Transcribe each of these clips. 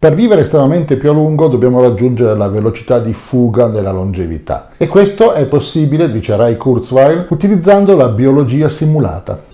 Per vivere estremamente più a lungo dobbiamo raggiungere la velocità di fuga della longevità e questo è possibile, dice Ray Kurzweil, utilizzando la biologia simulata.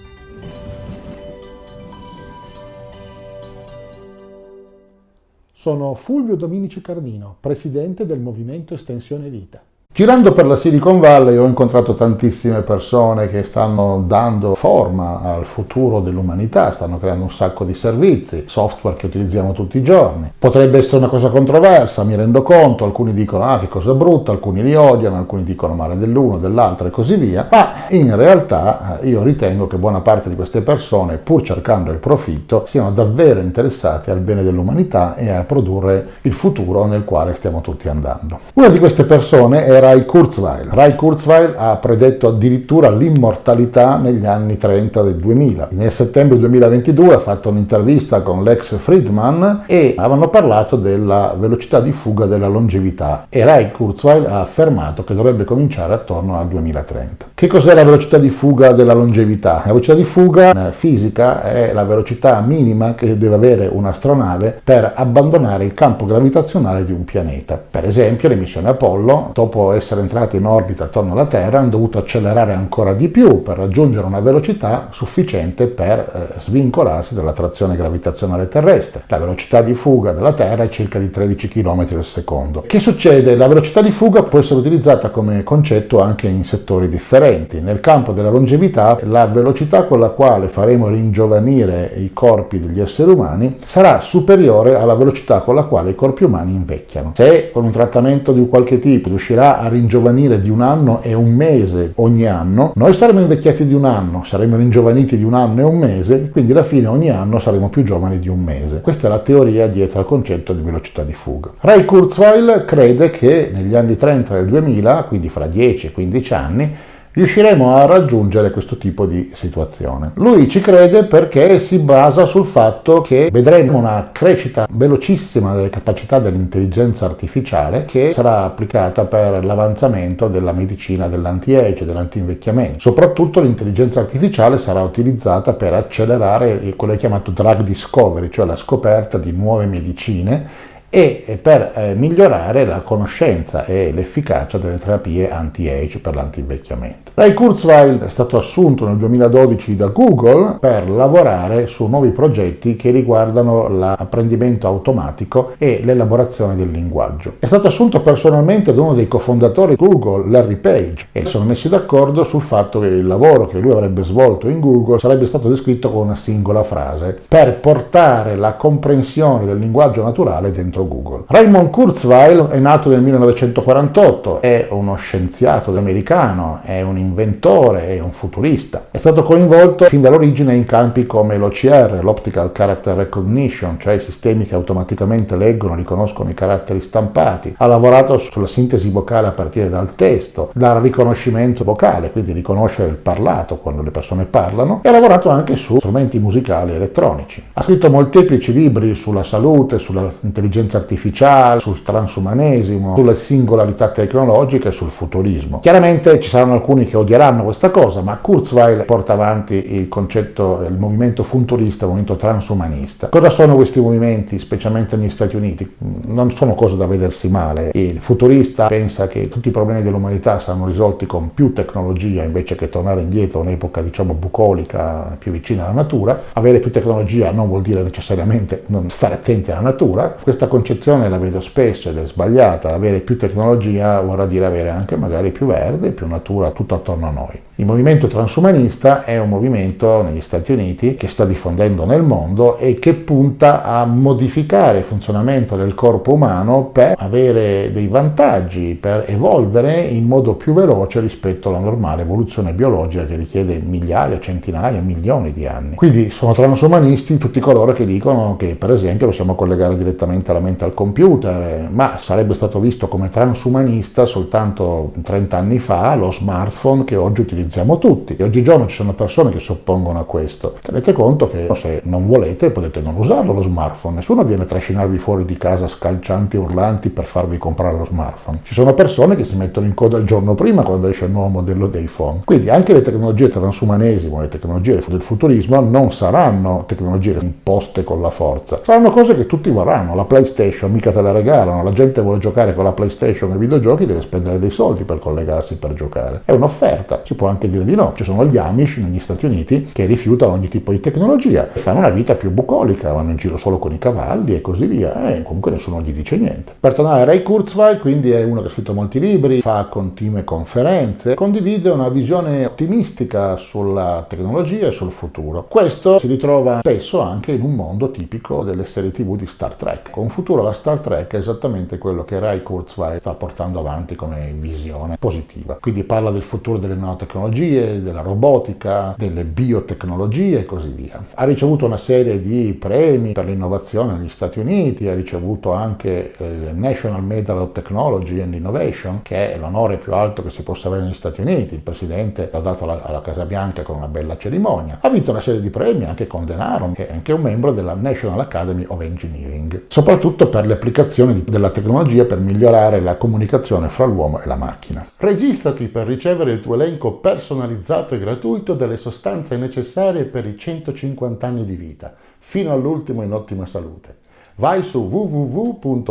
Sono Fulvio Dominici Cardino, presidente del Movimento Estensione Vita. Girando per la Silicon Valley ho incontrato tantissime persone che stanno dando forma al futuro dell'umanità, stanno creando un sacco di servizi, software che utilizziamo tutti i giorni. Potrebbe essere una cosa controversa, mi rendo conto, alcuni dicono ah che cosa brutta, alcuni li odiano, alcuni dicono male dell'uno, dell'altro e così via, ma in realtà eh, io ritengo che buona parte di queste persone, pur cercando il profitto, siano davvero interessate al bene dell'umanità e a produrre il futuro nel quale stiamo tutti andando. Una di queste persone era Rai Kurzweil. Rai Kurzweil ha predetto addirittura l'immortalità negli anni 30 del 2000. Nel settembre 2022 ha fatto un'intervista con Lex Friedman e avevano parlato della velocità di fuga della longevità e Rai Kurzweil ha affermato che dovrebbe cominciare attorno al 2030. Che cos'è la velocità di fuga della longevità? La velocità di fuga fisica è la velocità minima che deve avere un'astronave per abbandonare il campo gravitazionale di un pianeta. Per esempio le missioni Apollo, dopo essere entrati in orbita attorno alla Terra, hanno dovuto accelerare ancora di più per raggiungere una velocità sufficiente per eh, svincolarsi dall'attrazione gravitazionale terrestre. La velocità di fuga della Terra è circa di 13 km al secondo. Che succede? La velocità di fuga può essere utilizzata come concetto anche in settori differenti. Nel campo della longevità, la velocità con la quale faremo ringiovanire i corpi degli esseri umani sarà superiore alla velocità con la quale i corpi umani invecchiano. Se con un trattamento di qualche tipo riuscirà a a ringiovanire di un anno e un mese ogni anno, noi saremo invecchiati di un anno, saremo ringiovaniti di un anno e un mese, quindi alla fine ogni anno saremo più giovani di un mese. Questa è la teoria dietro al concetto di velocità di fuga. Ray Kurzweil crede che negli anni 30 del 2000, quindi fra 10 e 15 anni, riusciremo a raggiungere questo tipo di situazione. Lui ci crede perché si basa sul fatto che vedremo una crescita velocissima delle capacità dell'intelligenza artificiale che sarà applicata per l'avanzamento della medicina dell'anti-age, dell'anti-invecchiamento. Soprattutto l'intelligenza artificiale sarà utilizzata per accelerare quello che è chiamato drug discovery, cioè la scoperta di nuove medicine e per eh, migliorare la conoscenza e l'efficacia delle terapie anti-age per l'antivecchiamento. Ray Kurzweil è stato assunto nel 2012 da Google per lavorare su nuovi progetti che riguardano l'apprendimento automatico e l'elaborazione del linguaggio. È stato assunto personalmente da uno dei cofondatori di Google, Larry Page, e sono messi d'accordo sul fatto che il lavoro che lui avrebbe svolto in Google sarebbe stato descritto con una singola frase per portare la comprensione del linguaggio naturale dentro Google. Raymond Kurzweil è nato nel 1948, è uno scienziato americano, è un inventore, è un futurista. È stato coinvolto fin dall'origine in campi come l'OCR, l'Optical Character Recognition, cioè i sistemi che automaticamente leggono e riconoscono i caratteri stampati. Ha lavorato sulla sintesi vocale a partire dal testo, dal riconoscimento vocale, quindi riconoscere il parlato quando le persone parlano, e ha lavorato anche su strumenti musicali elettronici. Ha scritto molteplici libri sulla salute, sull'intelligenza intelligenza artificiale, sul transumanesimo, sulle singolarità tecnologiche e sul futurismo. Chiaramente ci saranno alcuni che odieranno questa cosa, ma Kurzweil porta avanti il concetto, il movimento futurista, il movimento transumanista. Cosa sono questi movimenti, specialmente negli Stati Uniti? Non sono cose da vedersi male. Il futurista pensa che tutti i problemi dell'umanità saranno risolti con più tecnologia invece che tornare indietro a un'epoca diciamo bucolica, più vicina alla natura. Avere più tecnologia non vuol dire necessariamente non stare attenti alla natura. Questa concezione la vedo spesso ed è sbagliata, avere più tecnologia vorrà dire avere anche magari più verde, più natura tutto attorno a noi. Il movimento transumanista è un movimento negli Stati Uniti che sta diffondendo nel mondo e che punta a modificare il funzionamento del corpo umano per avere dei vantaggi, per evolvere in modo più veloce rispetto alla normale evoluzione biologica che richiede migliaia, centinaia, milioni di anni. Quindi sono transumanisti tutti coloro che dicono che per esempio possiamo collegare direttamente la mente al computer, ma sarebbe stato visto come transumanista soltanto 30 anni fa lo smartphone che oggi utilizziamo utilizziamo tutti. E oggigiorno ci sono persone che si oppongono a questo. Tenete conto che se non volete potete non usarlo lo smartphone, nessuno viene a trascinarvi fuori di casa scalcianti e urlanti per farvi comprare lo smartphone. Ci sono persone che si mettono in coda il giorno prima quando esce il nuovo modello dei phone. Quindi anche le tecnologie transumanesimo, le tecnologie del futurismo non saranno tecnologie imposte con la forza, saranno cose che tutti vorranno. La PlayStation mica te la regalano, la gente vuole giocare con la PlayStation e videogiochi, deve spendere dei soldi per collegarsi per giocare. È un'offerta, si può anche dire di no. Ci sono gli Amish negli Stati Uniti che rifiutano ogni tipo di tecnologia e fanno una vita più bucolica, vanno in giro solo con i cavalli e così via, e comunque nessuno gli dice niente. Per tornare a Ray Kurzweil, quindi è uno che ha scritto molti libri, fa continue conferenze, condivide una visione ottimistica sulla tecnologia e sul futuro. Questo si ritrova spesso anche in un mondo tipico delle serie tv di Star Trek. Con futuro la Star Trek è esattamente quello che Ray Kurzweil sta portando avanti come visione positiva. Quindi parla del futuro delle nanotecnologie, della robotica, delle biotecnologie e così via. Ha ricevuto una serie di premi per l'innovazione negli Stati Uniti, ha ricevuto anche eh, il National Medal of Technology and Innovation, che è l'onore più alto che si possa avere negli Stati Uniti. Il presidente l'ha dato alla, alla Casa Bianca con una bella cerimonia. Ha vinto una serie di premi anche con denaro, è anche un membro della National Academy of Engineering, soprattutto per le applicazioni della tecnologia per migliorare la comunicazione fra l'uomo e la macchina. Registrati per ricevere il tuo elenco personalizzato e gratuito delle sostanze necessarie per i 150 anni di vita, fino all'ultimo in ottima salute. Vai su www.mev.cx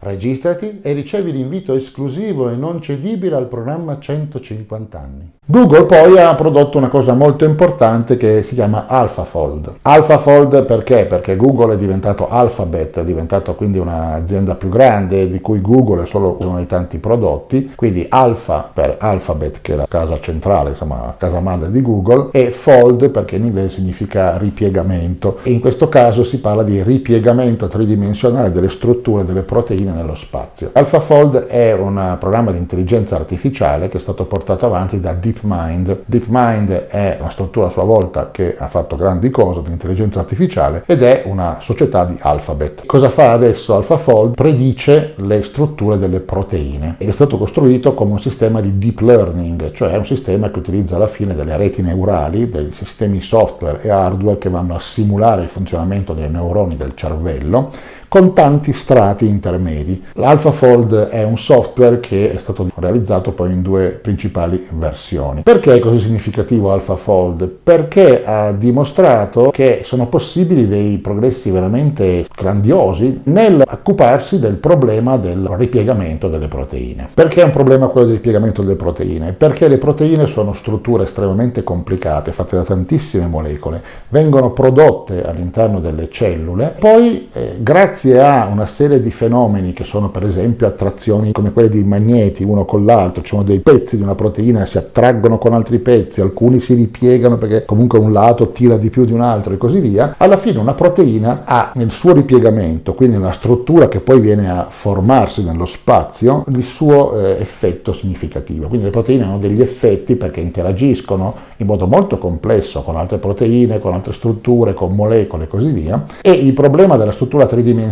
Registrati e ricevi l'invito esclusivo e non cedibile al programma 150 anni. Google poi ha prodotto una cosa molto importante che si chiama AlphaFold. AlphaFold perché? Perché Google è diventato Alphabet, è diventato quindi un'azienda più grande di cui Google è solo uno dei tanti prodotti, quindi Alpha per Alphabet che è la casa centrale, insomma la casa madre di Google, e Fold perché in inglese significa ripiegamento in questo caso si parla di ripiegamento tridimensionale delle strutture delle proteine nello spazio. AlphaFold è un programma di intelligenza artificiale che è stato portato avanti da DeepMind. DeepMind è una struttura a sua volta che ha fatto grandi cose di intelligenza artificiale ed è una società di Alphabet. Cosa fa adesso AlphaFold? Predice le strutture delle proteine ed è stato costruito come un sistema di deep learning, cioè un sistema che utilizza alla fine delle reti neurali, dei sistemi software e hardware che vanno a simulare il funzionamento dei neuroni del cervello con tanti strati intermedi. L'AlphaFold è un software che è stato realizzato poi in due principali versioni. Perché è così significativo AlphaFold? Perché ha dimostrato che sono possibili dei progressi veramente grandiosi nel occuparsi del problema del ripiegamento delle proteine. Perché è un problema quello del ripiegamento delle proteine? Perché le proteine sono strutture estremamente complicate, fatte da tantissime molecole, vengono prodotte all'interno delle cellule, poi eh, grazie grazie a una serie di fenomeni che sono per esempio attrazioni come quelle di magneti uno con l'altro, ci sono dei pezzi di una proteina, si attraggono con altri pezzi, alcuni si ripiegano perché comunque un lato tira di più di un altro e così via, alla fine una proteina ha nel suo ripiegamento, quindi nella struttura che poi viene a formarsi nello spazio, il suo eh, effetto significativo. Quindi le proteine hanno degli effetti perché interagiscono in modo molto complesso con altre proteine, con altre strutture, con molecole e così via. E il problema della struttura tridimensionale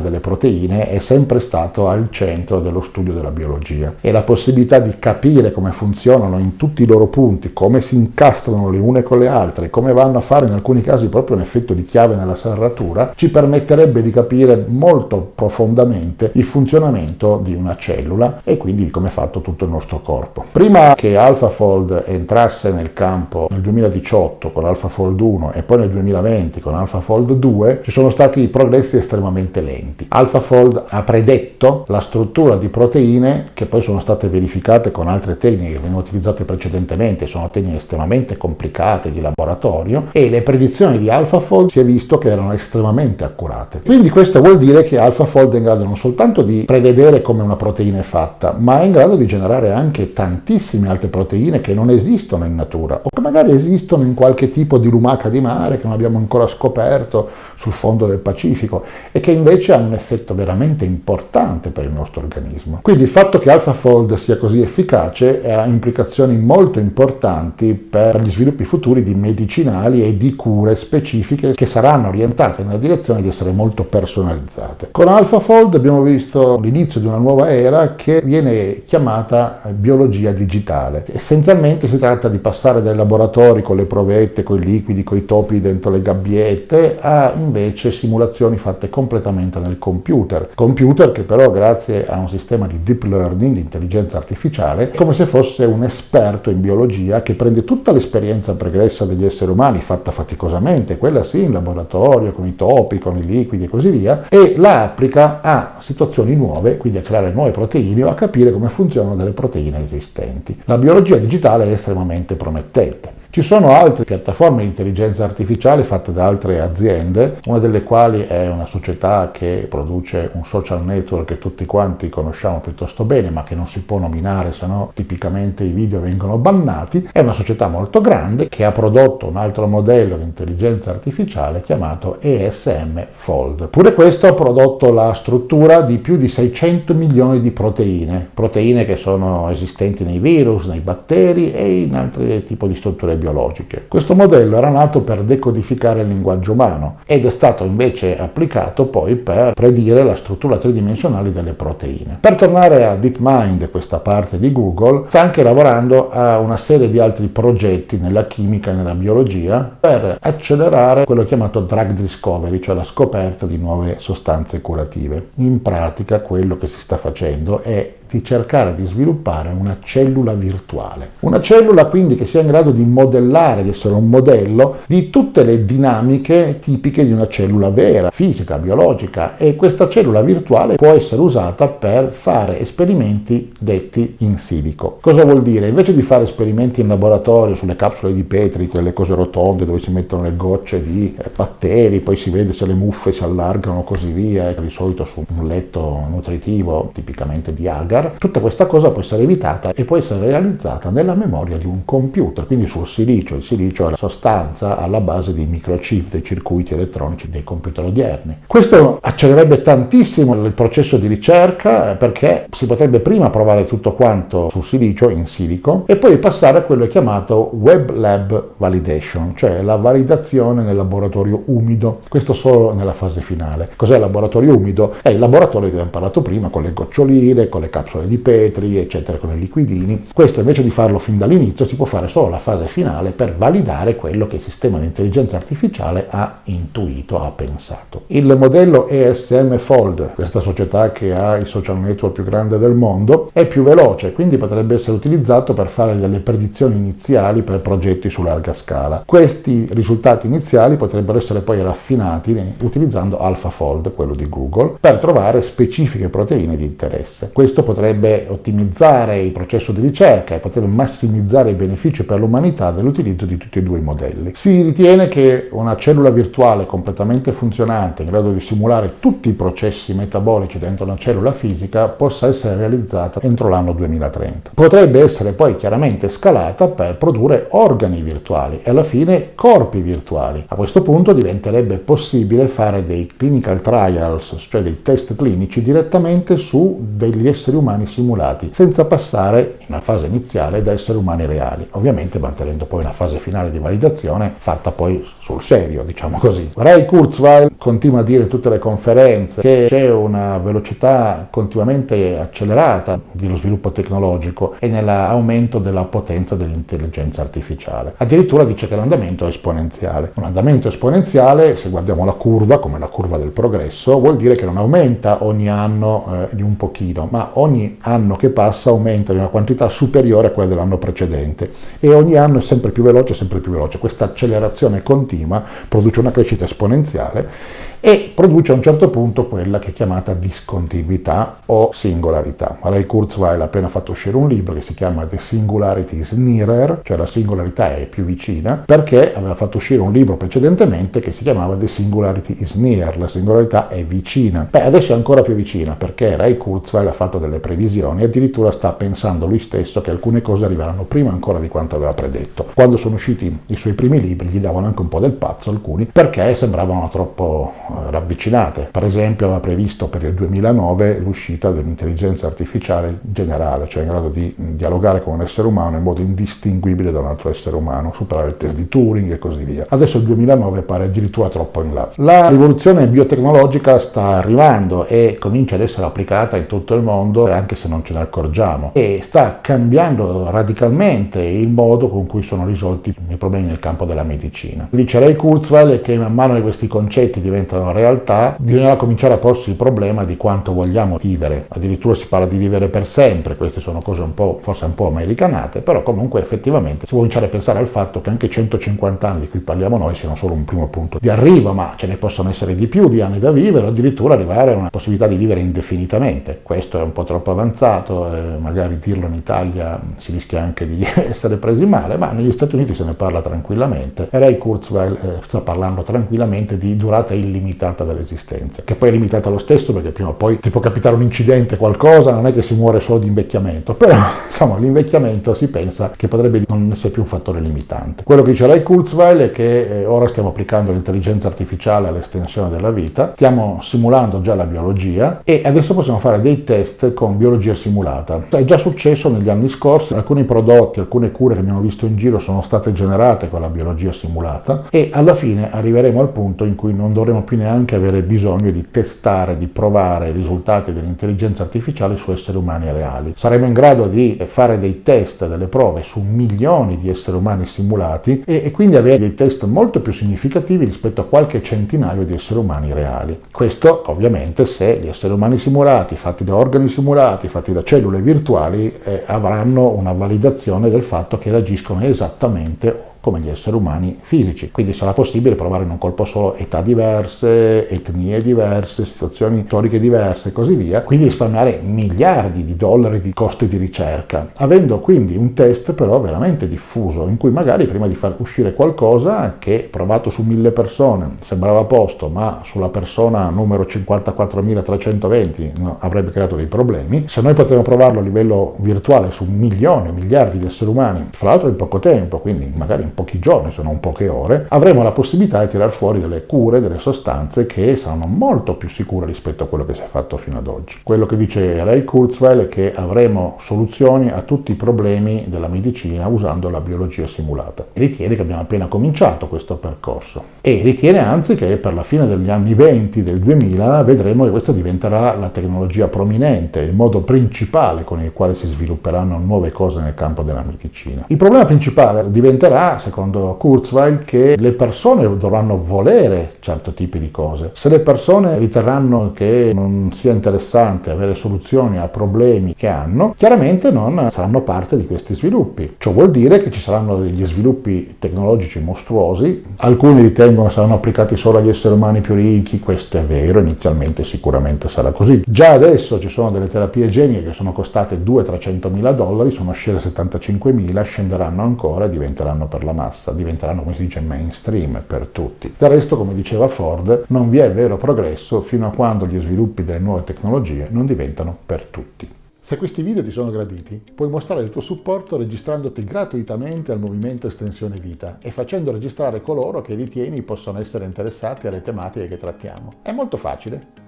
delle proteine è sempre stato al centro dello studio della biologia e la possibilità di capire come funzionano in tutti i loro punti, come si incastrano le une con le altre, come vanno a fare in alcuni casi proprio un effetto di chiave nella serratura, ci permetterebbe di capire molto profondamente il funzionamento di una cellula e quindi di come è fatto tutto il nostro corpo. Prima che AlphaFold entrasse nel campo nel 2018 con AlphaFold 1 e poi nel 2020 con AlphaFold 2 ci sono stati progressi estremamente lenti. AlphaFold ha predetto la struttura di proteine che poi sono state verificate con altre tecniche che venivano utilizzate precedentemente, sono tecniche estremamente complicate di laboratorio e le predizioni di AlphaFold si è visto che erano estremamente accurate. Quindi questo vuol dire che AlphaFold è in grado non soltanto di prevedere come una proteina è fatta, ma è in grado di generare anche tantissime altre proteine che non esistono in natura o che magari esistono in qualche tipo di lumaca di mare che non abbiamo ancora scoperto sul fondo del Pacifico e che invece hanno un effetto veramente importante per il nostro organismo. Quindi il fatto che AlphaFold sia così efficace ha implicazioni molto importanti per gli sviluppi futuri di medicinali e di cure specifiche che saranno orientate nella direzione di essere molto personalizzate. Con AlphaFold abbiamo visto l'inizio di una nuova era che viene chiamata biologia digitale. Essenzialmente si tratta di passare dai laboratori con le provette, con i liquidi, con i topi dentro le gabbiette a invece simulazioni fatte completamente nel computer. Computer che però grazie a un sistema di deep learning, di intelligenza artificiale, è come se fosse un esperto in biologia che prende tutta l'esperienza pregressa degli esseri umani, fatta faticosamente, quella sì in laboratorio, con i topi, con i liquidi e così via, e la applica a situazioni nuove, quindi a creare nuove proteine o a capire come funzionano delle proteine esistenti. La biologia digitale è estremamente promettente. Ci sono altre piattaforme di intelligenza artificiale fatte da altre aziende, una delle quali è una società che produce un social network che tutti quanti conosciamo piuttosto bene, ma che non si può nominare, se no tipicamente i video vengono bannati. È una società molto grande che ha prodotto un altro modello di intelligenza artificiale chiamato ESM Fold. Pure questo ha prodotto la struttura di più di 600 milioni di proteine, proteine che sono esistenti nei virus, nei batteri e in altri tipi di strutture biologiche. Questo modello era nato per decodificare il linguaggio umano ed è stato invece applicato poi per predire la struttura tridimensionale delle proteine. Per tornare a DeepMind, questa parte di Google, sta anche lavorando a una serie di altri progetti nella chimica e nella biologia per accelerare quello chiamato drug discovery, cioè la scoperta di nuove sostanze curative. In pratica quello che si sta facendo è di cercare di sviluppare una cellula virtuale. Una cellula quindi che sia in grado di modellare, di essere un modello di tutte le dinamiche tipiche di una cellula vera, fisica, biologica e questa cellula virtuale può essere usata per fare esperimenti detti in silico. Cosa vuol dire? Invece di fare esperimenti in laboratorio sulle capsule di Petri, quelle cose rotonde dove si mettono le gocce di eh, batteri, poi si vede se le muffe si allargano così via, di solito su un letto nutritivo tipicamente di agar, software, tutta questa cosa può essere evitata e può essere realizzata nella memoria di un computer, quindi sul silicio. Il silicio è la sostanza alla base dei microchip, dei circuiti elettronici dei computer odierni. Questo accelererebbe tantissimo il processo di ricerca eh, perché si potrebbe prima provare tutto quanto sul silicio, in silico, e poi passare a quello chiamato Web Lab Validation, cioè la validazione nel laboratorio umido. Questo solo nella fase finale. Cos'è il laboratorio umido? È il laboratorio cui abbiamo parlato prima, con le goccioline, con le capsule capsule di Petri, eccetera, con i liquidini. Questo invece di farlo fin dall'inizio si può fare solo la fase finale per validare quello che il sistema di intelligenza artificiale ha intuito, ha pensato. Il modello ESM Fold, questa società che ha il social network più grande del mondo, è più veloce, quindi potrebbe essere utilizzato per fare delle predizioni iniziali per progetti su larga scala. Questi risultati iniziali potrebbero essere poi raffinati utilizzando AlphaFold, quello di Google, per trovare specifiche proteine di interesse. Questo potrebbe potrebbe ottimizzare il processo di ricerca e potrebbe massimizzare i benefici per l'umanità dell'utilizzo di tutti e due i modelli. Si ritiene che una cellula virtuale completamente funzionante, in grado di simulare tutti i processi metabolici dentro una cellula fisica, possa essere realizzata entro l'anno 2030. Potrebbe essere poi chiaramente scalata per produrre organi virtuali e alla fine corpi virtuali. A questo punto diventerebbe possibile fare dei clinical trials, cioè dei test clinici direttamente su degli esseri umani umani simulati, senza passare in una fase iniziale da esseri umani reali, ovviamente mantenendo poi una fase finale di validazione fatta poi sul serio, diciamo così. Ray Kurzweil continua a dire in tutte le conferenze che c'è una velocità continuamente accelerata dello sviluppo tecnologico e nell'aumento della potenza dell'intelligenza artificiale. Addirittura dice che l'andamento è esponenziale. Un andamento esponenziale, se guardiamo la curva, come la curva del progresso, vuol dire che non aumenta ogni anno eh, di un pochino, ma ogni anno che passa aumenta di una quantità superiore a quella dell'anno precedente e ogni anno è sempre più veloce, sempre più veloce. Questa accelerazione continua produce una crescita esponenziale e produce a un certo punto quella che è chiamata discontinuità o singolarità. Ray Kurzweil ha appena fatto uscire un libro che si chiama The Singularity is Nearer, cioè la singolarità è più vicina, perché aveva fatto uscire un libro precedentemente che si chiamava The Singularity is Near, la singolarità è vicina. Beh, adesso è ancora più vicina perché Ray Kurzweil ha fatto delle previsioni e addirittura sta pensando lui stesso che alcune cose arriveranno prima ancora di quanto aveva predetto. Quando sono usciti i suoi primi libri gli davano anche un po' del pazzo alcuni perché sembravano troppo ravvicinate. Per esempio aveva previsto per il 2009 l'uscita dell'intelligenza artificiale generale, cioè in grado di dialogare con un essere umano in modo indistinguibile da un altro essere umano, superare il test di Turing e così via. Adesso il 2009 pare addirittura troppo in là. La rivoluzione biotecnologica sta arrivando e comincia ad essere applicata in tutto il mondo, anche se non ce ne accorgiamo, e sta cambiando radicalmente il modo con cui sono risolti i problemi nel campo della medicina. Dice Ray Kurzweil che man mano che questi concetti diventano realtà, bisognerà cominciare a porsi il problema di quanto vogliamo vivere. Addirittura si parla di vivere per sempre, queste sono cose un po', forse un po' americanate, però comunque effettivamente si può cominciare a pensare al fatto che anche 150 anni di cui parliamo noi siano solo un primo punto di arrivo, ma ce ne possono essere di più di anni da vivere, addirittura arrivare a una possibilità di vivere indefinitamente. Questo è un po' troppo avanzato, eh, magari dirlo in Italia si rischia anche di essere presi male, ma negli Stati Uniti se ne parla tranquillamente. E Ray Kurzweil eh, sta parlando tranquillamente di durata illimitata dell'esistenza, che poi è limitata lo stesso perché prima o poi ti può capitare un incidente, qualcosa, non è che si muore solo di invecchiamento, però insomma l'invecchiamento si pensa che potrebbe non essere più un fattore limitante. Quello che dice Ray Kurzweil è che eh, ora stiamo applicando l'intelligenza artificiale all'estensione della vita, stiamo simulando già la biologia e adesso possiamo fare dei test con biologia simulata. È già successo negli anni scorsi, alcuni prodotti, alcune cure che abbiamo visto in giro sono state generate con la biologia simulata e alla fine arriveremo al punto in cui non dovremo più neanche avere bisogno di testare, di provare i risultati dell'intelligenza artificiale su esseri umani reali. Saremo in grado di fare dei test, delle prove su milioni di esseri umani simulati e, e quindi avere dei test molto più significativi rispetto a qualche centinaio di esseri umani reali. Questo ovviamente se gli esseri umani simulati, fatti da organi simulati, fatti da cellule virtuali, eh, avranno una validazione del fatto che reagiscono esattamente come gli esseri umani fisici. Quindi sarà possibile provare in un colpo solo età diverse, etnie diverse, situazioni storiche diverse e così via, quindi risparmiare miliardi di dollari di costi di ricerca, avendo quindi un test però veramente diffuso, in cui magari prima di far uscire qualcosa che provato su mille persone sembrava a posto, ma sulla persona numero 54.320 no, avrebbe creato dei problemi, se noi potremmo provarlo a livello virtuale su milioni o miliardi di esseri umani, fra l'altro in poco tempo, quindi magari in pochi giorni, se non poche ore, avremo la possibilità di tirar fuori delle cure, delle sostanze che saranno molto più sicure rispetto a quello che si è fatto fino ad oggi. Quello che dice Ray Kurzweil è che avremo soluzioni a tutti i problemi della medicina usando la biologia simulata. E ritiene che abbiamo appena cominciato questo percorso e ritiene anzi che per la fine degli anni 20 del 2000 vedremo che questa diventerà la tecnologia prominente, il modo principale con il quale si svilupperanno nuove cose nel campo della medicina. Il problema principale diventerà secondo Kurzweil, che le persone dovranno volere certi tipi di cose. Se le persone riterranno che non sia interessante avere soluzioni a problemi che hanno, chiaramente non saranno parte di questi sviluppi. Ciò vuol dire che ci saranno degli sviluppi tecnologici mostruosi, alcuni ritengono saranno applicati solo agli esseri umani più ricchi, questo è vero, inizialmente sicuramente sarà così. Già adesso ci sono delle terapie geniche che sono costate 200-300 mila dollari, sono scese a 75 mila, scenderanno ancora e diventeranno per la massa, diventeranno come si dice mainstream per tutti. Del resto, come diceva Ford, non vi è vero progresso fino a quando gli sviluppi delle nuove tecnologie non diventano per tutti. Se questi video ti sono graditi, puoi mostrare il tuo supporto registrandoti gratuitamente al movimento Estensione Vita e facendo registrare coloro che ritieni possano essere interessati alle tematiche che trattiamo. È molto facile.